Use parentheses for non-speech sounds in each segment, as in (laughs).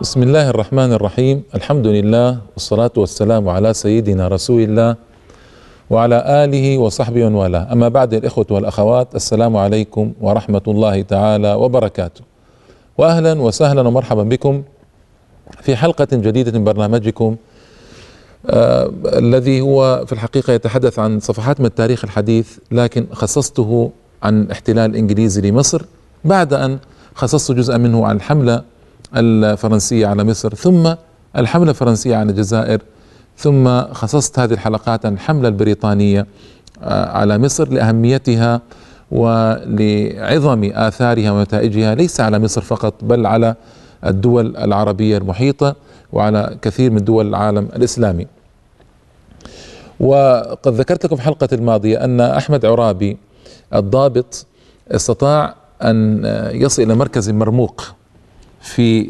بسم الله الرحمن الرحيم الحمد لله والصلاة والسلام على سيدنا رسول الله وعلى آله وصحبه والاه أما بعد الإخوة والأخوات السلام عليكم ورحمة الله تعالى وبركاته وأهلا وسهلا ومرحبا بكم في حلقة جديدة من برنامجكم آه الذي هو في الحقيقة يتحدث عن صفحات من التاريخ الحديث لكن خصصته عن الاحتلال الإنجليزي لمصر بعد أن خصصت جزءا منه عن الحملة الفرنسية على مصر ثم الحملة الفرنسية على الجزائر ثم خصصت هذه الحلقات عن الحملة البريطانية على مصر لأهميتها ولعظم آثارها ونتائجها ليس على مصر فقط بل على الدول العربية المحيطة وعلى كثير من دول العالم الإسلامي. وقد ذكرت لكم في الحلقة الماضية أن أحمد عرابي الضابط استطاع أن يصل إلى مركز مرموق. في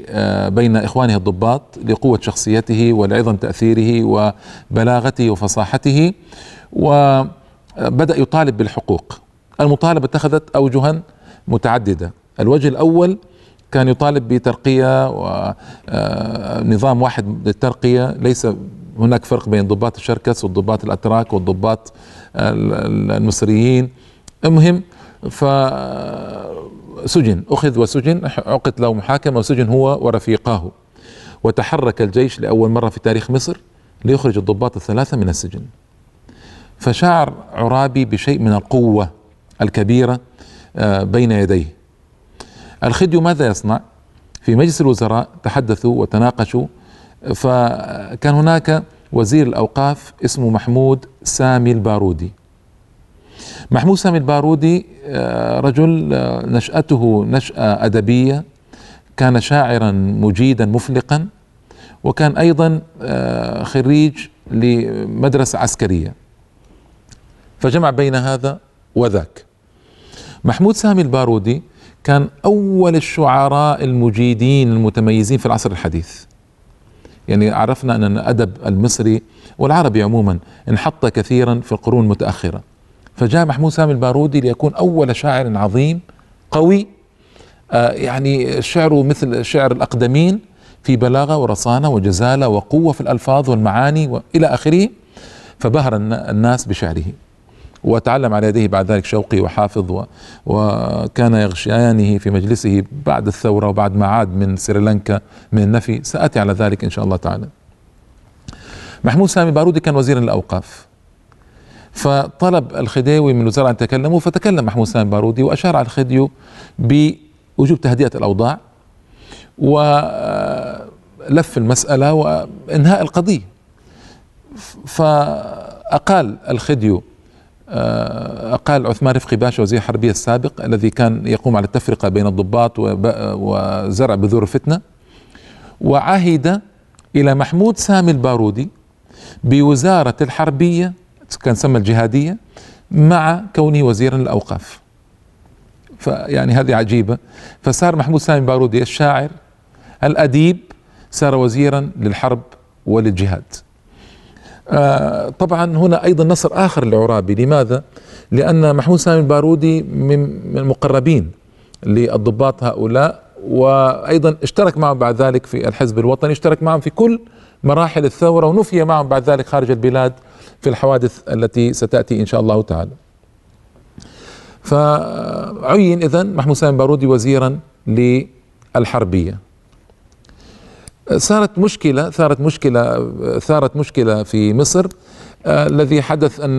بين إخوانه الضباط لقوة شخصيته ولعظم تأثيره وبلاغته وفصاحته وبدأ يطالب بالحقوق. المطالبة اتخذت اوجها متعددة. الوجه الأول كان يطالب بترقية ونظام واحد للترقية. ليس هناك فرق بين ضباط الشركس والضباط الأتراك والضباط المصريين. المهم ف سجن أخذ وسجن عقد له محاكمة وسجن هو ورفيقاه. وتحرك الجيش لأول مرة في تاريخ مصر ليخرج الضباط الثلاثة من السجن. فشعر عرابي بشيء من القوة الكبيرة بين يديه. الخديو ماذا يصنع؟ في مجلس الوزراء تحدثوا وتناقشوا فكان هناك وزير الأوقاف اسمه محمود سامي البارودي. محمود سامي البارودي رجل نشأته نشأة أدبية كان شاعرا مجيدا مفلقا وكان أيضا خريج لمدرسة عسكرية. فجمع بين هذا وذاك. محمود سامي البارودي كان أول الشعراء المجيدين المتميزين في العصر الحديث. يعني عرفنا أن الأدب المصري والعربي عموما انحط كثيرا في القرون المتأخرة. فجاء محمود سامي البارودي ليكون أول شاعر عظيم قوي. آه يعني شعره مثل شعر الأقدمين في بلاغة ورصانة وجزالة وقوة في الألفاظ والمعاني وإلى آخره فبهر الناس بشعره. وتعلم على يديه بعد ذلك شوقي وحافظ و وكان يغشيانه في مجلسه بعد الثورة وبعد ما عاد من سريلانكا من النفي. سأتي على ذلك إن شاء الله تعالى. محمود سامي البارودي كان وزيرا للأوقاف. فطلب الخديوي من الوزراء أن يتكلموا فتكلم محمود سامي بارودي وأشار على الخديو بوجوب تهدئة الأوضاع ولف المسألة وإنهاء القضية. فأقال الخديو أقال عثمان رفقي باشا وزير الحربية السابق الذي كان يقوم على التفرقة بين الضباط وزرع بذور الفتنة وعهد إلى محمود سامي البارودي بوزارة الحربية كان سمى الجهادية مع كونه وزيرا للأوقاف. فيعني هذه عجيبة. فصار محمود سامي بارودي الشاعر الأديب صار وزيرا للحرب وللجهاد. آه طبعا هنا أيضا نصر آخر لعرابي لماذا؟ لأن محمود سامي البارودي من المقربين للضباط هؤلاء وأيضا اشترك معهم بعد ذلك في الحزب الوطني اشترك معهم في كل مراحل الثورة ونفي معهم بعد ذلك خارج البلاد. في الحوادث التي ستأتي إن شاء الله تعالى. فعين اذا محمود سامي بارودي وزيرا للحربية. صارت مشكلة ثارت مشكلة ثارت مشكلة في مصر الذي حدث أن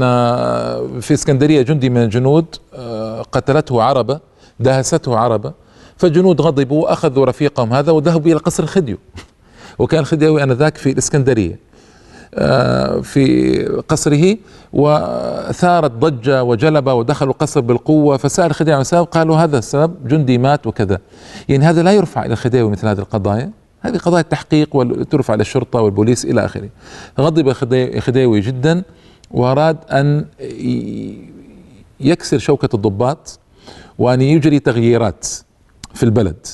في اسكندرية جندي من الجنود قتلته عربة دهسته عربة فالجنود غضبوا وأخذوا رفيقهم هذا وذهبوا إلى قصر الخديو وكان الخديوي آنذاك في الإسكندرية في قصره وثارت ضجة وجلبة ودخلوا القصر بالقوة فسأل الخديوي عن السبب قالوا هذا السبب جندي مات وكذا. يعني هذا لا يرفع إلى الخديوي مثل هذه القضايا هذه قضايا تحقيق وترفع إلى الشرطة والبوليس إلى آخره. غضب الخديوي جدا وأراد أن يكسر شوكة الضباط وأن يجري تغييرات في البلد.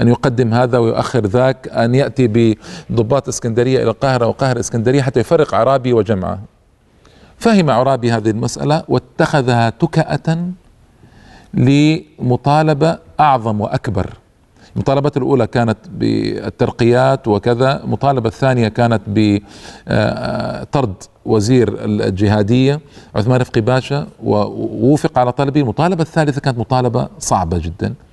أن يقدم هذا ويؤخر ذاك أن يأتي بضباط إسكندرية إلى القاهرة وقاهرة إسكندرية حتى يفرق عرابي وجمعة. فهم عرابي هذه المسألة واتخذها تكأة لمطالبة أعظم وأكبر. المطالبات الأولى كانت بالترقيات وكذا المطالبة الثانية كانت بطرد وزير الجهادية عثمان رفقي باشا ووافق على طلبه. المطالبة الثالثة كانت مطالبة صعبة جدا. آه،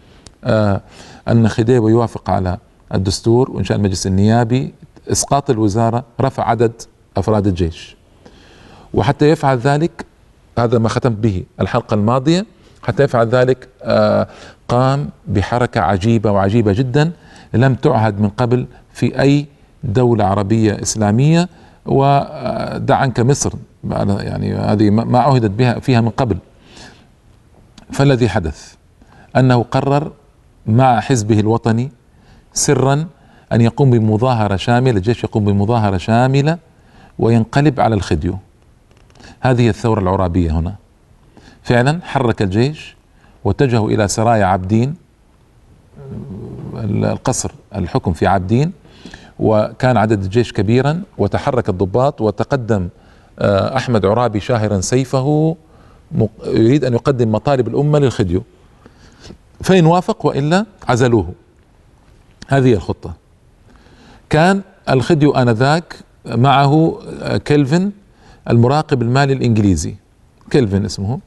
أن خديوي يوافق على الدستور وإنشاء المجلس النيابي إسقاط الوزارة رفع عدد أفراد الجيش. وحتى يفعل ذلك هذا ما ختمت به الحلقة الماضية حتى يفعل ذلك آه، قام بحركة عجيبة وعجيبة جدا لم تعهد من قبل في أي دولة عربية إسلامية ودع عنك مصر يعني هذه ما عهدت بها فيها من قبل. فالذي حدث؟ أنه قرر مع حزبه الوطني سرا أن يقوم بمظاهرة شاملة الجيش يقوم بمظاهرة شاملة وينقلب على الخديو. هذه الثورة العرابية هنا. فعلا حرك الجيش واتجهوا إلى سرايا عابدين القصر الحكم في عابدين وكان عدد الجيش كبيرا وتحرك الضباط وتقدم آه، أحمد عرابي شاهرا سيفه يريد أن يقدم مطالب الأمة للخديو. فإن وافق وإلا عزلوه. هذه الخطة. كان الخديو آنذاك معه آه، كيلفن المراقب المالي الإنجليزي. كيلفن اسمه.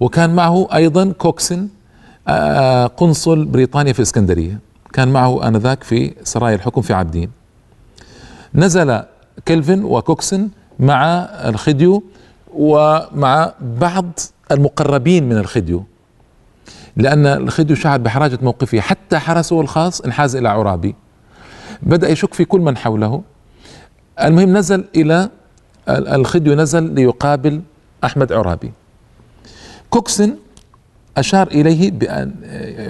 وكان معه أيضا كوكسن آه، قنصل بريطانيا في إسكندرية. كان معه آنذاك في سرايا الحكم في عابدين. نزل كيلفن وكوكسن مع الخديو ومع بعض المقربين من الخديو. لأن الخديو شعر بحراجة موقفه حتى حرسه الخاص انحاز إلى عرابي. بدأ يشك في كل من حوله. المهم نزل إلى الخديو نزل ليقابل أحمد عرابي. كوكسن أشار إليه بأن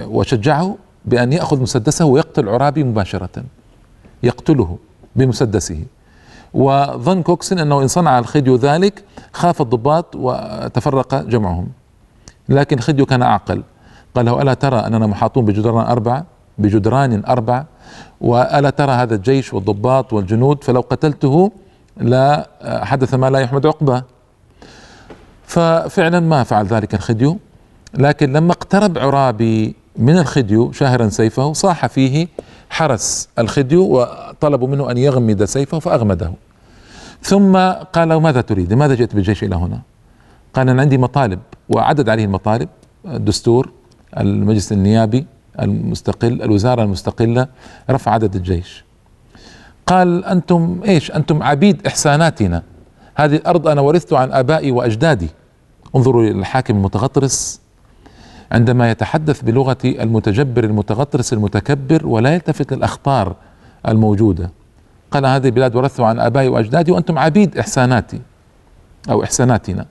وشجعه بأن يأخذ مسدسه ويقتل عرابي مباشرة. يقتله بمسدسه. وظن كوكسن أنه إن صنع الخديو ذلك خاف الضباط وتفرق جمعهم. لكن الخديو كان أعقل. قال له ألا ترى أننا محاطون بجدران أربعة بجدران أربعة وألا ترى هذا الجيش والضباط والجنود؟ فلو قتلته لا حدث ما لا يحمد عقبه. ففعلا ما فعل ذلك الخديو. لكن لما اقترب عرابي من الخديو شاهرا سيفه صاح فيه حرس الخديو وطلبوا منه أن يغمد سيفه فأغمده. ثم قال ماذا تريد؟ لماذا جئت بالجيش إلى هنا؟ قال أنا عندي مطالب وعدد عليه المطالب الدستور المجلس النيابي المستقل الوزارة المستقلة رفع عدد الجيش. قال أنتم إيش؟ أنتم عبيد إحساناتنا. هذه الأرض أنا ورثت عن آبائي وأجدادي. انظروا للحاكم المتغطرس. عندما يتحدث بلغة المتجبر المتغطرس المتكبر ولا يلتفت للأخطار الموجودة. قال هذه البلاد ورثتها عن آبائي وأجدادي وأنتم عبيد إحساناتي أو إحساناتنا.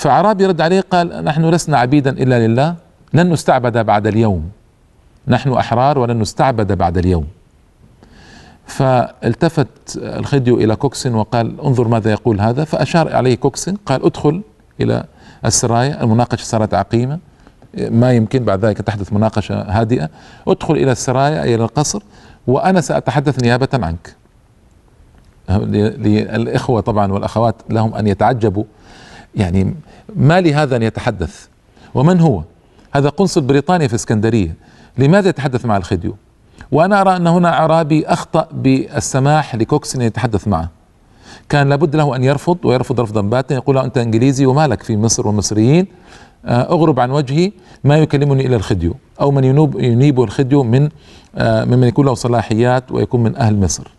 فعرابي رد عليه قال نحن لسنا عبيدا إلا لله لن نستعبد بعد اليوم. نحن أحرار ولن نستعبد بعد اليوم. فالتفت الخديو إلى كوكسن وقال انظر ماذا يقول هذا. فأشار عليه كوكسن قال ادخل إلى السرايا المناقشة صارت عقيمة ما يمكن بعد ذلك تحدث مناقشة هادئة. ادخل إلى السرايا إلى القصر وأنا سأتحدث نيابة عنك. للإخوة طبعا والأخوات لهم أن يتعجبوا يعني ما لهذا أن يتحدث؟ ومن هو؟ هذا قنصل بريطانيا في اسكندرية. لماذا يتحدث مع الخديو؟ وأنا أرى أن هنا أعرابي أخطأ بالسماح لكوكس أن يتحدث معه. كان لابد له أن يرفض ويرفض رفضا باتا يقول له أنت إنجليزي وما لك في مصر ومصريين آه، أغرب عن وجهي ما يكلمني إلى الخديو أو من ينوب ينيب الخديو من آه، ممن يكون له صلاحيات ويكون من أهل مصر.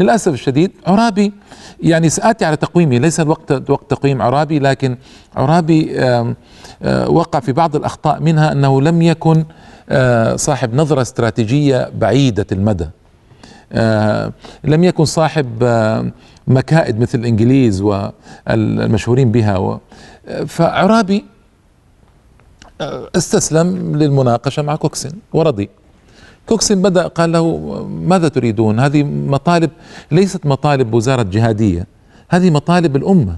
للأسف الشديد عرابي يعني سآتي على تقويمي ليس الوقت وقت تقويم عرابي لكن عرابي آه، وقع في بعض الأخطاء منها أنه لم يكن آه، صاحب نظرة استراتيجية بعيدة المدى. آه، لم يكن صاحب مكائد مثل الإنجليز والمشهورين بها فعرابي استسلم للمناقشة مع كوكسن ورضي. كوكسن بدأ قال له ماذا تريدون؟ هذه مطالب ليست مطالب وزارة جهادية هذه مطالب الأمة.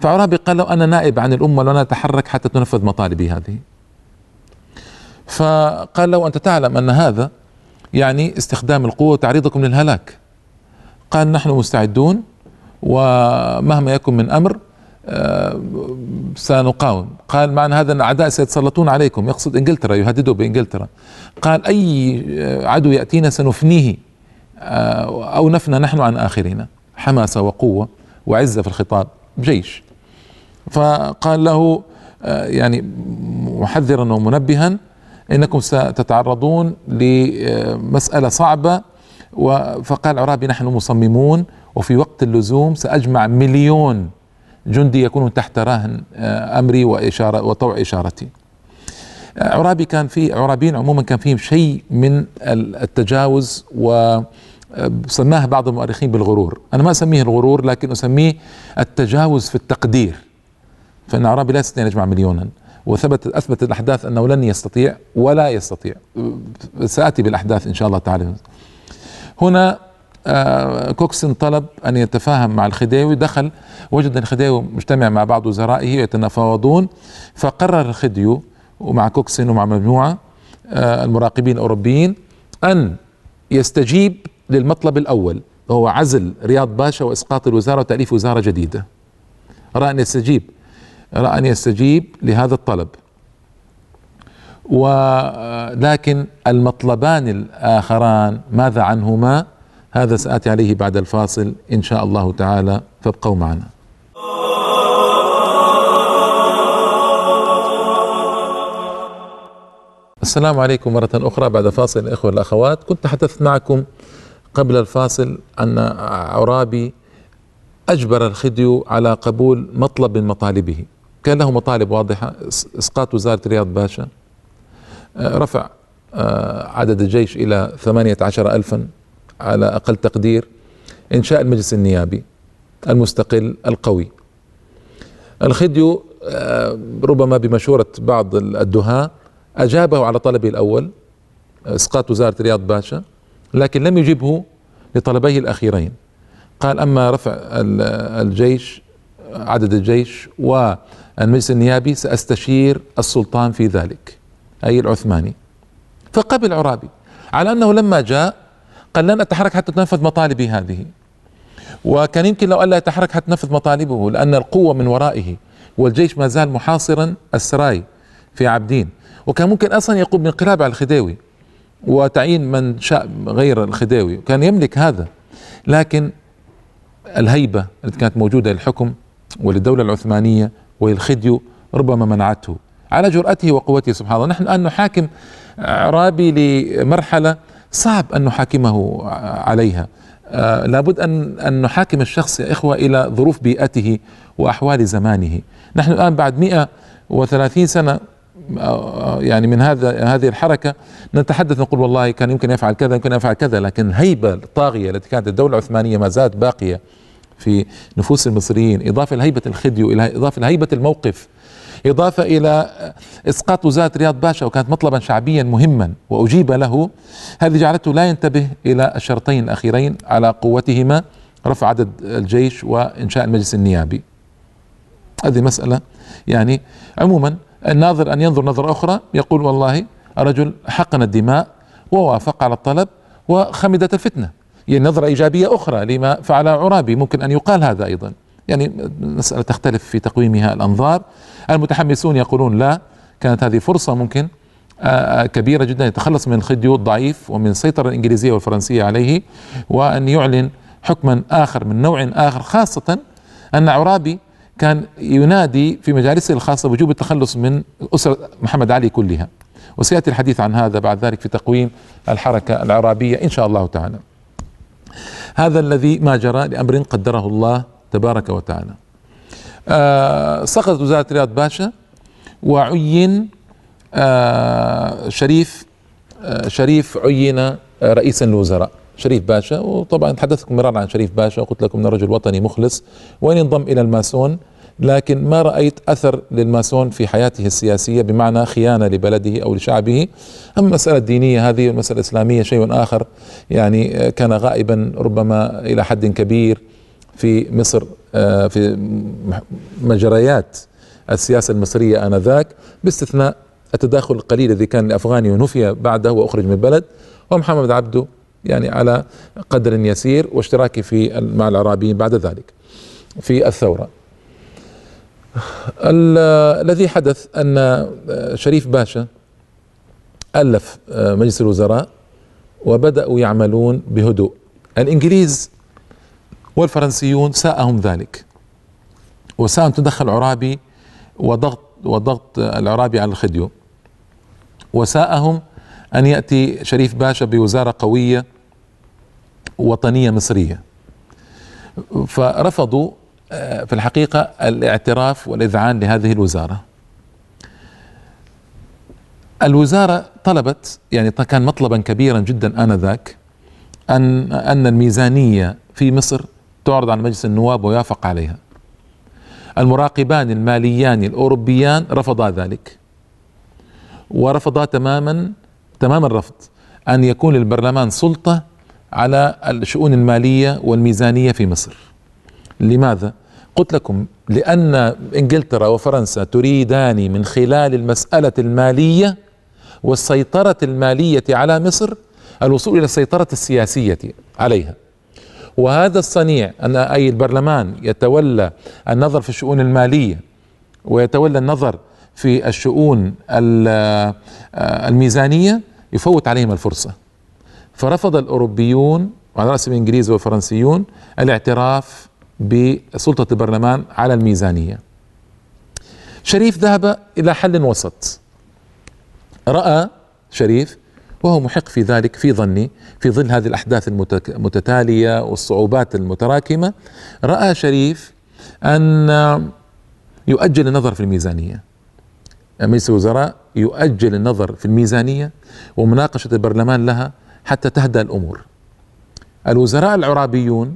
فعرابي قال له أنا نائب عن الأمة وأنا أتحرك حتى تنفذ مطالبي هذه. فقال له أنت تعلم أن هذا يعني استخدام القوة وتعريضكم للهلاك. قال نحن مستعدون ومهما يكن من أمر سنقاوم. قال معنى هذا أن الأعداء سيتسلطون عليكم. يقصد إنجلترا يهددوا بإنجلترا. قال أي عدو يأتينا سنفنيه أو نفنى نحن عن آخرنا حماسة وقوة وعزة في الخطاب جيش. فقال له يعني محذرا ومنبها إنكم ستتعرضون لمسألة صعبة فقال عرابي نحن مصممون وفي وقت اللزوم سأجمع مليون جندي يكونون تحت رهن آه، أمري وإشارة وطوع إشارتي. آه، عرابي كان في عرابيين عموما كان فيهم شيء من التجاوز و آه، سماها بعض المؤرخين بالغرور. أنا ما أسميه الغرور لكن أسميه التجاوز في التقدير. فإن عرابي لا يستطيع أن يجمع مليونا. وثبت اثبت الأحداث أنه لن يستطيع ولا يستطيع. سآتي بالأحداث إن شاء الله تعالى. هنا كوكسن طلب أن يتفاهم مع الخديوي دخل وجد الخديوي مجتمع مع بعض وزرائه يتفاوضون فقرر الخديو ومع كوكسن ومع مجموعة آه، المراقبين الأوروبيين أن يستجيب للمطلب الأول وهو عزل رياض باشا وإسقاط الوزارة وتأليف وزارة جديدة. رأى أن يستجيب أرى أن يستجيب لهذا الطلب. ولكن المطلبان الآخران ماذا عنهما؟ هذا سآتي عليه بعد الفاصل. إن شاء الله تعالى فابقوا معنا. السلام عليكم مرة أخرى. بعد فاصل الإخوة الأخوات كنت تحدثت معكم قبل الفاصل أن عرابي أجبر الخديو على قبول مطلب من مطالبه. كان له مطالب واضحة إسقاط وزارة رياض باشا. رفع آه، عدد الجيش إلى ثمانية عشر ألفا. على أقل تقدير إنشاء المجلس النيابي المستقل القوي. الخديو آه، ربما بمشورة بعض الدهاة أجابه على طلبه الأول إسقاط وزارة رياض باشا لكن لم يجبه لطلبيه الأخيرين. قال أما رفع الجيش عدد الجيش والمجلس النيابي سأستشير السلطان في ذلك. أي العثماني. فقبل عرابي. على أنه لما جاء قال لن أتحرك حتى تنفذ مطالبي هذه. وكان يمكن لو ألا يتحرك حتى تنفذ مطالبه لأن القوة من ورائه والجيش ما زال محاصرا السراي في عبدين وكان ممكن أصلا يقوم بانقلاب على الخديوي وتعيين من شاء غير الخديوي. كان يملك هذا. لكن الهيبة التي كانت موجودة للحكم وللدولة العثمانية وللخديو ربما منعته. على جرأته وقوته سبحان الله. نحن الآن نحاكم عرابي لمرحلة صعب أن نحاكمه عليها. آه لابد أن أن نحاكم الشخص يا إخوة إلى ظروف بيئته وأحوال زمانه. نحن الآن بعد 130 سنة آه، يعني من هذا هذه الحركة نتحدث نقول والله كان يمكن يفعل كذا يمكن يفعل كذا لكن الهيبة الطاغية التي كانت الدولة العثمانية ما زالت باقية في نفوس المصريين إضافة إلى هيبة الخديو إلى إضافة إلى هيبة الموقف إضافة إلى إسقاط وزارة رياض باشا وكانت مطلبا شعبيا مهما وأجيب له. هذه جعلته لا ينتبه إلى الشرطين الأخيرين على قوتهما رفع عدد الجيش وإنشاء المجلس النيابي. هذه مسألة يعني عموما الناظر أن ينظر نظرة أخرى يقول والله رجل حقن الدماء ووافق على الطلب وخمدت الفتنة. يعني نظرة إيجابية أخرى لما فعل عرابي ممكن أن يقال هذا أيضا. يعني مسألة تختلف في تقويمها الأنظار. المتحمسون يقولون لا كانت هذه فرصة ممكن آه، كبيرة جدا يتخلص من الخديو الضعيف ومن السيطرة الإنجليزية والفرنسية عليه وأن يعلن حكما آخر من نوع آخر خاصة أن عرابي كان ينادي في مجالسه الخاصة بوجوب التخلص من أسرة محمد علي كلها. وسيأتي الحديث عن هذا بعد ذلك في تقويم الحركة العرابية إن شاء الله تعالى. هذا الذي ما جرى لأمر قدره الله تبارك وتعالى. آه سقطت وزارة رياض باشا وعين آه شريف آه شريف عين آه، رئيسا للوزراء شريف باشا وطبعا تحدثت مرارا عن شريف باشا وقلت لكم إنه رجل وطني مخلص وان انضم إلى الماسون لكن ما رأيت أثر للماسون في حياته السياسية بمعنى خيانة لبلده أو لشعبه. أما المسألة الدينية هذه والمسألة الإسلامية شيء آخر يعني كان غائبا ربما إلى حد كبير. في مصر آه، في مجريات السياسة المصرية آنذاك باستثناء التداخل القليل الذي كان لأفغاني ونفي بعده وأخرج من البلد ومحمد عبده يعني على قدر يسير واشتراكه في مع العرابيين بعد ذلك في الثورة. الذي حدث أن شريف باشا ألف مجلس الوزراء وبدأوا يعملون بهدوء. الإنجليز والفرنسيون ساءهم ذلك. وساءهم تدخل عرابي وضغط وضغط العرابي على الخديو. وساءهم أن يأتي شريف باشا بوزارة قوية وطنية مصرية. فرفضوا آه، في الحقيقة الاعتراف والإذعان لهذه الوزارة. الوزارة طلبت يعني كان مطلبا كبيرا جدا آنذاك أن أن الميزانية في مصر تعرض على مجلس النواب ويوافق عليها. المراقبان الماليان الأوروبيان رفضا ذلك. ورفضا تماما تمام الرفض أن يكون للبرلمان سلطة على الشؤون المالية والميزانية في مصر. لماذا؟ قلت لكم لأن إنجلترا وفرنسا تريدان من خلال المسألة المالية والسيطرة المالية على مصر الوصول إلى السيطرة السياسية عليها. وهذا الصنيع أن أي البرلمان يتولى النظر في الشؤون المالية ويتولى النظر في الشؤون الميزانية يفوت عليهم الفرصة. فرفض الأوروبيون وعلى رأسهم الإنجليز والفرنسيون الاعتراف بسلطة البرلمان على الميزانية. شريف ذهب إلى حل وسط. رأى شريف وهو محق في ذلك في ظني في ظل هذه الأحداث المتتالية والصعوبات المتراكمة رأى شريف أن يؤجل النظر في الميزانية. مجلس الوزراء يؤجل النظر في الميزانية ومناقشة البرلمان لها حتى تهدأ الأمور. الوزراء العرابيون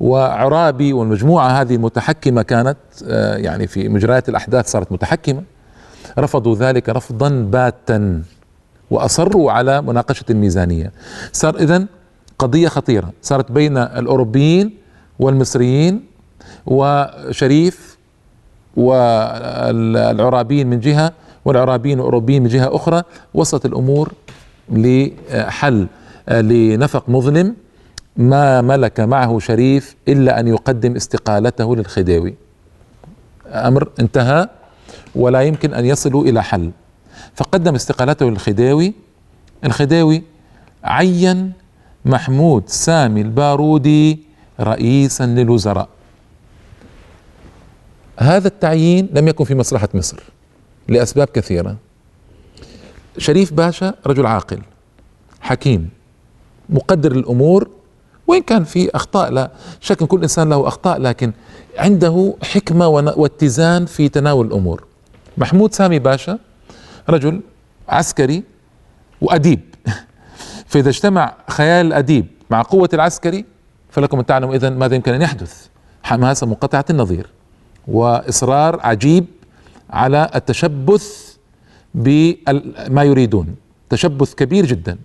وعرابي والمجموعة هذه المتحكمة كانت آه، يعني في مجريات الأحداث صارت متحكمة رفضوا ذلك رفضا باتا. وأصروا على مناقشة الميزانية صار إذن قضية خطيرة. صارت بين الأوروبيين والمصريين وشريف والعرابيين من جهة والعرابيين والأوروبيين من جهة أخرى. وصلت الأمور لحل لنفق مظلم ما ملك معه شريف إلا أن يقدم استقالته للخديوي. أمر انتهى ولا يمكن أن يصلوا إلى حل. فقدم استقالته للخديوي. الخديوي عين محمود سامي البارودي رئيسا للوزراء. هذا التعيين لم يكن في مصلحة مصر لأسباب كثيرة. شريف باشا رجل عاقل حكيم مقدر الأمور وإن كان في أخطاء لا شك كل إنسان له أخطاء لكن عنده حكمة واتزان في تناول الأمور. محمود سامي باشا رجل عسكري وأديب. (laughs) فإذا اجتمع خيال الأديب مع قوة العسكري فلكم أن تعلموا إذن ماذا يمكن أن يحدث؟ حماسة منقطعة النظير وإصرار عجيب على التشبث بما يريدون. تشبث كبير جدا.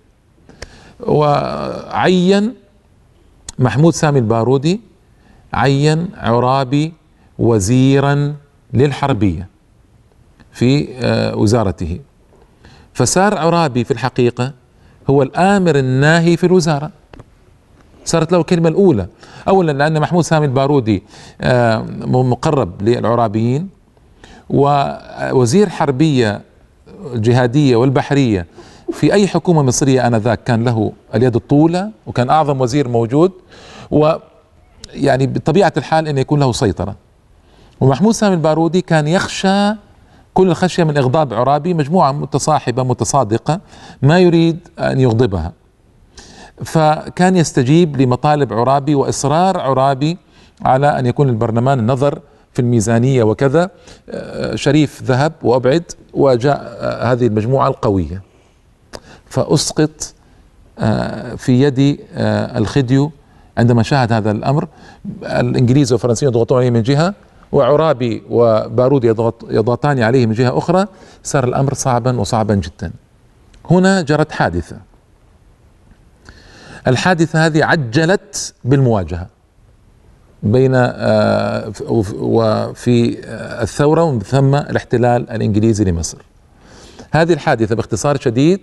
وعين محمود سامي البارودي عين عرابي وزيرا للحربية. في آه، وزارته. فصار عرابي في الحقيقة هو الآمر الناهي في الوزارة. صارت له الكلمة الأولى. أولا لأن محمود سامي البارودي آه، مقرب للعرابيين ووزير حربية الجهادية والبحرية في أي حكومة مصرية آنذاك كان له اليد الطولة وكان أعظم وزير موجود و يعني بطبيعة الحال أن يكون له سيطرة. ومحمود سامي البارودي كان يخشى كل الخشية من إغضاب عرابي مجموعة متصاحبة متصادقة ما يريد أن يغضبها. فكان يستجيب لمطالب عرابي وإصرار عرابي على أن يكون البرلمان النظر في الميزانية وكذا. آه، شريف ذهب وأبعد وجاء هذه المجموعة القوية. فأسقط آه، في يد آه، الخديو عندما شاهد هذا الأمر. الإنجليز والفرنسيين يضغطون عليه من جهة. وعرابي وبارود يضغط يضغطان عليه من جهة أخرى صار الأمر صعبا وصعبا جدا. هنا جرت حادثة. الحادثة هذه عجلت بالمواجهة بين آه، وفي الثورة ومن ثم الاحتلال الإنجليزي لمصر. هذه الحادثة باختصار شديد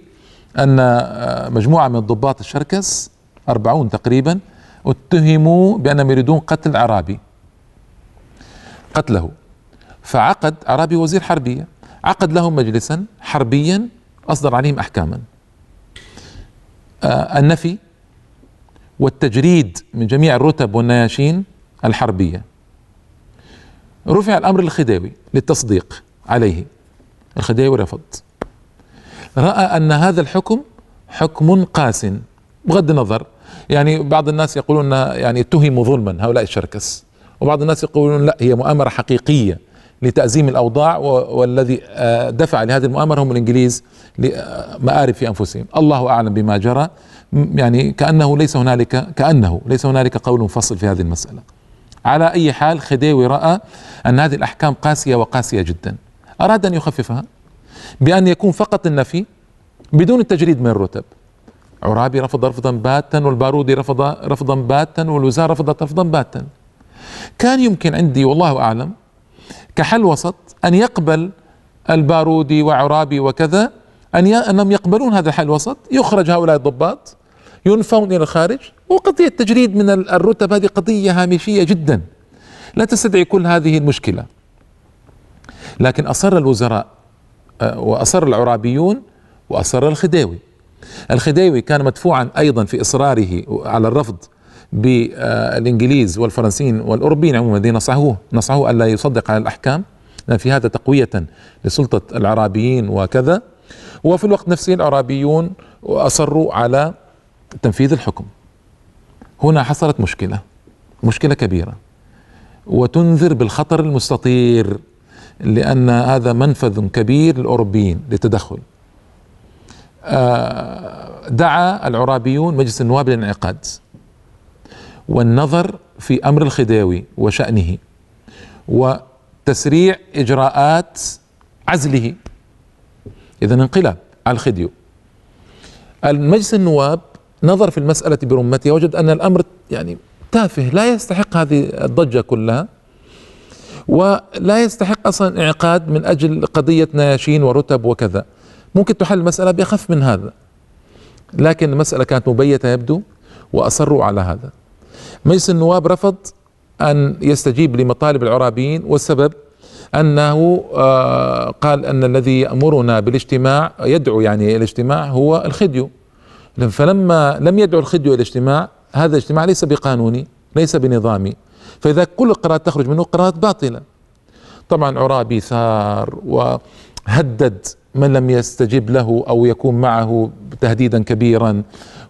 أن آه، مجموعة من ضباط الشركس أربعون تقريبا اتهموا بأنهم يريدون قتل عرابي. قتله. فعقد عرابي وزير حربية. عقد لهم مجلسا حربيا أصدر عليهم أحكاما. آه النفي والتجريد من جميع الرتب والنياشين الحربية. رفع الأمر للخديوي للتصديق عليه. الخديوي رفض. رأى أن هذا الحكم حكم قاس بغض النظر. يعني بعض الناس يقولون يعني اتهموا ظلما هؤلاء الشركس. وبعض الناس يقولون لا هي مؤامرة حقيقية لتأزيم الأوضاع والذي آه، دفع لهذه المؤامرة هم الإنجليز لمآرب في أنفسهم. الله أعلم بما جرى. يعني كأنه ليس هنالك كأنه ليس هنالك قول فصل في هذه المسألة. على أي حال خديوي رأى أن هذه الأحكام قاسية وقاسية جدا. أراد أن يخففها؟ بأن يكون فقط النفي بدون التجريد من الرتب. عرابي رفض رفضا باتا والبارودي رفض رفضا باتا والوزارة رفضت رفضا باتا. كان يمكن عندي والله أعلم كحل وسط أن يقبل البارودي وعرابي وكذا أن أنهم يقبلون هذا الحل الوسط يخرج هؤلاء الضباط ينفون إلى الخارج وقضية التجريد من الرتب هذه قضية هامشية جدا. لا تستدعي كل هذه المشكلة. لكن أصر الوزراء آه، وأصر العرابيون وأصر الخديوي. الخديوي كان مدفوعا أيضا في إصراره على الرفض بالإنجليز والفرنسيين والأوروبيين عموما الذين نصحوه نصحوه ألا يصدق على الأحكام. في هذا تقوية لسلطة العرابيين وكذا. وفي الوقت نفسه العرابيون أصروا على تنفيذ الحكم. هنا حصلت مشكلة مشكلة كبيرة. وتنذر بالخطر المستطير لأن هذا منفذ كبير للأوروبيين للتدخل. آه، دعا العرابيون مجلس النواب للانعقاد. والنظر في أمر الخديوي وشأنه وتسريع إجراءات عزله. إذا انقلاب على الخديو. المجلس النواب نظر في المسألة برمتها وجد أن الأمر يعني تافه لا يستحق هذه الضجة كلها ولا يستحق أصلا انعقاد من أجل قضية نياشين ورتب وكذا. ممكن تحل المسألة بأخف من هذا لكن المسألة كانت مبيتة يبدو وأصروا على هذا. مجلس النواب رفض أن يستجيب لمطالب العرابيين والسبب أنه آه، قال أن الذي يأمرنا بالاجتماع يدعو يعني الاجتماع هو الخديو. فلما لم يدعو الخديو إلى الاجتماع هذا الاجتماع ليس بقانوني ليس بنظامي. فإذا كل القرارات تخرج منه قرارات باطلة. طبعا عرابي ثار وهدد من لم يستجب له أو يكون معه تهديدا كبيرا.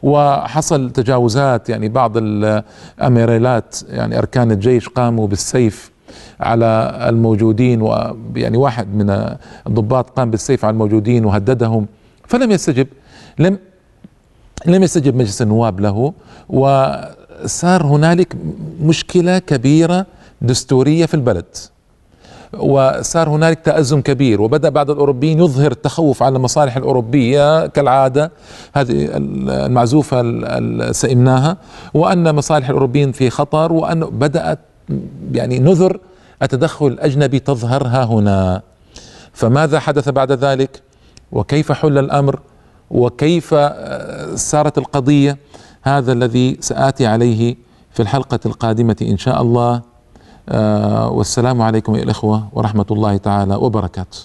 وحصل تجاوزات يعني بعض الأميريلات يعني أركان الجيش قاموا بالسيف على الموجودين ويعني واحد من الضباط قام بالسيف على الموجودين وهددهم فلم يستجب لم لم يستجب مجلس النواب له وصار هنالك مشكلة كبيرة دستورية في البلد. وصار هنالك تأزم كبير وبدأ بعض الأوروبيين يظهر التخوف على المصالح الأوروبية كالعادة هذه المعزوفة سئمناها وأن مصالح الأوروبيين في خطر وأن بدأت يعني نذر التدخل الأجنبي تظهر ها هنا. فماذا حدث بعد ذلك؟ وكيف حل الأمر؟ وكيف سارت القضية؟ هذا الذي سآتي عليه في الحلقة القادمة إن شاء الله. آه، آه، والسلام عليكم يا الإخوة ورحمة الله تعالى وبركاته.